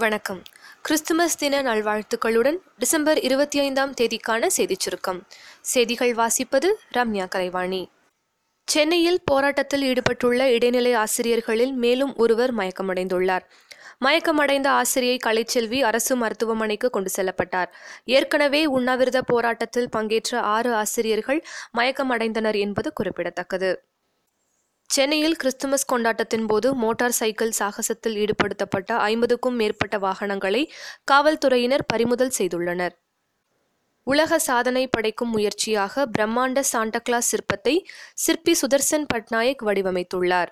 வணக்கம். கிறிஸ்துமஸ் தின நல்வாழ்த்துக்களுடன் டிசம்பர் இருபத்தி ஐந்தாம் தேதிக்கான செய்திச் சுருக்கம். செய்திகள் வாசிப்பது ரம்யா கலைவாணி சென்னையில் போராட்டத்தில் ஈடுபட்டுள்ள இடைநிலை ஆசிரியர்களில் மேலும் ஒருவர் மயக்கமடைந்துள்ளார். மயக்கமடைந்த ஆசிரியை கலைச்செல்வி அரசு மருத்துவமனைக்கு கொண்டு செல்லப்பட்டார். ஏற்கனவே உண்ணாவிரத போராட்டத்தில் பங்கேற்ற ஆறு ஆசிரியர்கள் மயக்கமடைந்தனர் என்பது குறிப்பிடத்தக்கது. சென்னையில் கிறிஸ்துமஸ் கொண்டாட்டத்தின் போது மோட்டார் சைக்கிள் சாகசத்தில் ஈடுபடுத்தப்பட்ட ஐம்பதுக்கும் மேற்பட்ட வாகனங்களை காவல்துறையினர் பறிமுதல் செய்துள்ளனர். உலக சாதனை படைக்கும் முயற்சியாக பிரம்மாண்ட சாண்டக்ளாஸ் சிற்பத்தை சிற்பி சுதர்சன் பட்நாயக் வடிவமைத்துள்ளார்.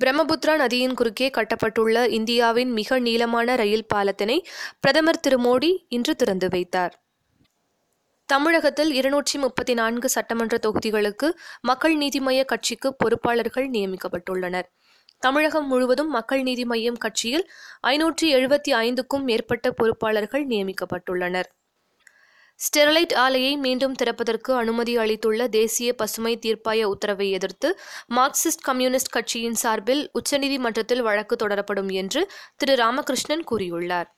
பிரம்மபுத்ரா நதியின் குறுக்கே கட்டப்பட்டுள்ள இந்தியாவின் மிக நீளமான ரயில் பாலத்தினை பிரதமர் திரு மோடி இன்று திறந்து வைத்தார். தமிழகத்தில் இருநூற்றி முப்பத்தி நான்கு சட்டமன்ற தொகுதிகளுக்கு மக்கள் நீதி மய்ய கட்சிக்கு பொறுப்பாளர்கள் நியமிக்கப்பட்டுள்ளனர். தமிழகம் முழுவதும் மக்கள் நீதி மய்யம் கட்சியில் ஐநூற்றி எழுபத்தி ஐந்துக்கும் மேற்பட்ட பொறுப்பாளர்கள் நியமிக்கப்பட்டுள்ளனர். ஸ்டெர்லைட் ஆலையை மீண்டும் திறப்பதற்கு அனுமதி அளித்துள்ள தேசிய பசுமை தீர்ப்பாய உத்தரவை எதிர்த்து மார்க்சிஸ்ட் கம்யூனிஸ்ட் கட்சியின் சார்பில் உச்சநீதிமன்றத்தில் வழக்கு தொடரப்படும் என்று திரு ராமகிருஷ்ணன் கூறியுள்ளார்.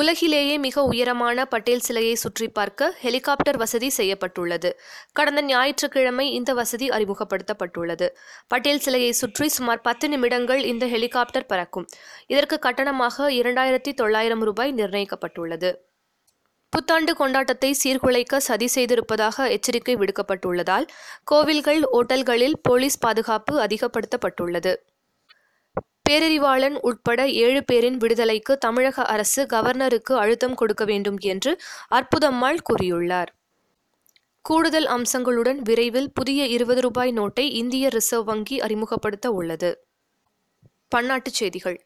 உலகிலேயே மிக உயரமான பட்டேல் சிலையை சுற்றி பார்க்க ஹெலிகாப்டர் வசதி செய்யப்பட்டுள்ளது. கடந்த ஞாயிற்றுக்கிழமை இந்த வசதி அறிமுகப்படுத்தப்பட்டுள்ளது. பட்டேல் சிலையை சுற்றி சுமார் பத்து நிமிடங்கள் இந்த ஹெலிகாப்டர் பறக்கும். இதற்கு கட்டணமாக இரண்டாயிரத்தி தொள்ளாயிரம் ரூபாய் நிர்ணயிக்கப்பட்டுள்ளது. புத்தாண்டு கொண்டாட்டத்தை சீர்குலைக்க சதி செய்திருப்பதாக எச்சரிக்கை விடுக்கப்பட்டுள்ளதால் கோவில்கள் ஓட்டல்களில் போலீஸ் பாதுகாப்பு அதிகப்படுத்தப்பட்டுள்ளது. பேரறிவாளன் உட்பட ஏழு பேரின் விடுதலைக்கு தமிழக அரசு கவர்னருக்கு அழுத்தம் கொடுக்க வேண்டும் என்று அற்புதம்மாள் கூறியுள்ளார். கூடுதல் அம்சங்களுடன் விரைவில் புதிய இருபது ரூபாய் நோட்டை இந்திய ரிசர்வ் வங்கி அறிமுகப்படுத்த உள்ளது. பன்னாட்டுச் செய்திகள்.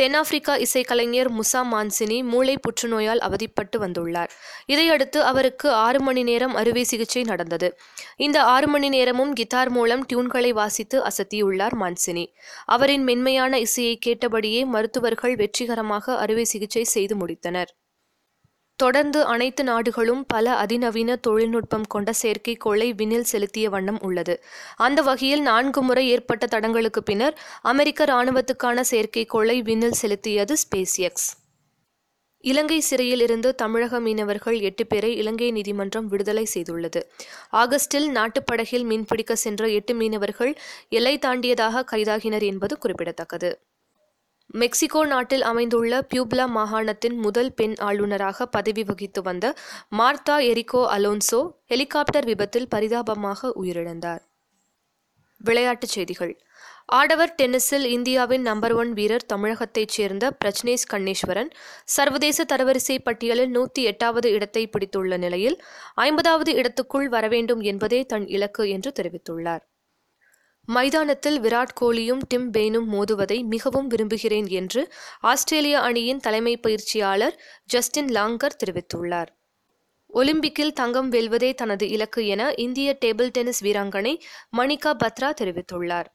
தென்னாப்பிரிக்கா இசைக்கலைஞர் முசா மான்சினி மூளை புற்றுநோயால் அவதிப்பட்டு வந்துள்ளார். இதையடுத்து அவருக்கு ஆறு மணி நேரம் அறுவை சிகிச்சை நடந்தது. இந்த ஆறு மணி நேரமும் கிட்டார் மூலம் டியூன்களை வாசித்து அசத்தியுள்ளார் மான்சினி. அவரின் மென்மையான இசையை கேட்டபடியே மருத்துவர்கள் வெற்றிகரமாக அறுவை சிகிச்சை செய்து முடித்தனர். தொடர்ந்து அனைத்து நாடுகளும் பல அதிநவீன தொழில்நுட்பம் கொண்ட செயற்கைக்கோளை விண்ணில் செலுத்திய வண்ணம் உள்ளது. அந்த வகையில் நான்கு முறை ஏற்பட்ட தடங்களுக்கு பின்னர் அமெரிக்க இராணுவத்துக்கான செயற்கைக்கோளை விண்ணில் செலுத்தியது ஸ்பேஸ் எக்ஸ் இலங்கை சிறையில் இருந்து தமிழக மீனவர்கள் எட்டு பேரை இலங்கை நீதிமன்றம் விடுதலை செய்துள்ளது. ஆகஸ்டில் நாட்டுப்படகில் மீன்பிடிக்க சென்ற எட்டு மீனவர்கள் எல்லை தாண்டியதாக கைதாகினர் என்பது குறிப்பிடத்தக்கது. மெக்சிகோ நாட்டில் அமைந்துள்ள பியூப்லா மாகாணத்தின் முதல் பெண் ஆளுநராக பதவி வகித்து வந்த மார்த்தா எரிகோ அலோன்சோ ஹெலிகாப்டர் விபத்தில் பரிதாபமாக உயிரிழந்தார். விளையாட்டுச் செய்திகள். ஆடவர் டென்னிஸில் இந்தியாவின் நம்பர் ஒன் வீரர் தமிழகத்தைச் சேர்ந்த பிரஜ்னேஷ் கண்ணேஸ்வரன் சர்வதேச தரவரிசை பட்டியலில் நூற்றி எட்டாவது இடத்தை பிடித்துள்ள நிலையில் ஐம்பதாவது இடத்துக்குள் வரவேண்டும் என்பதே தன் இலக்கு என்று தெரிவித்துள்ளார். மைதானத்தில் விராட் கோலியும் டிம் பெய்னும் மோதுவதை மிகவும் விரும்புகிறேன் என்று ஆஸ்திரேலிய அணியின் தலைமை பயிற்சியாளர் ஜஸ்டின் லாங்கர் தெரிவித்துள்ளார். ஒலிம்பிக்கில் தங்கம் வெல்வதே தனது இலக்கு என இந்திய டேபிள் டென்னிஸ் வீராங்கனை மணிகா பத்ரா தெரிவித்துள்ளார்.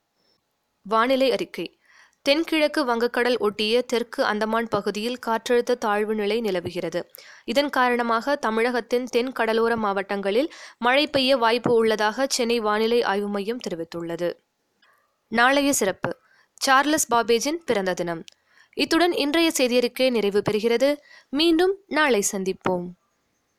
வானிலை அறிக்கை. தென்கிழக்கு வங்கக்கடல் ஒட்டிய தெற்கு அந்தமான் பகுதியில் காற்றழுத்த தாழ்வு நிலை நிலவுகிறது. இதன் காரணமாக தமிழகத்தின் தென் கடலோர மாவட்டங்களில் மழை பெய்ய வாய்ப்பு உள்ளதாக சென்னை வானிலை ஆய்வு மையம் தெரிவித்துள்ளது. நாளைய சிறப்பு. சார்லஸ் பாபேஜின் பிறந்த தினம். இத்துடன் இன்றைய செய்தியறிக்கை நிறைவு பெறுகிறது. மீண்டும் நாளை சந்திப்போம்.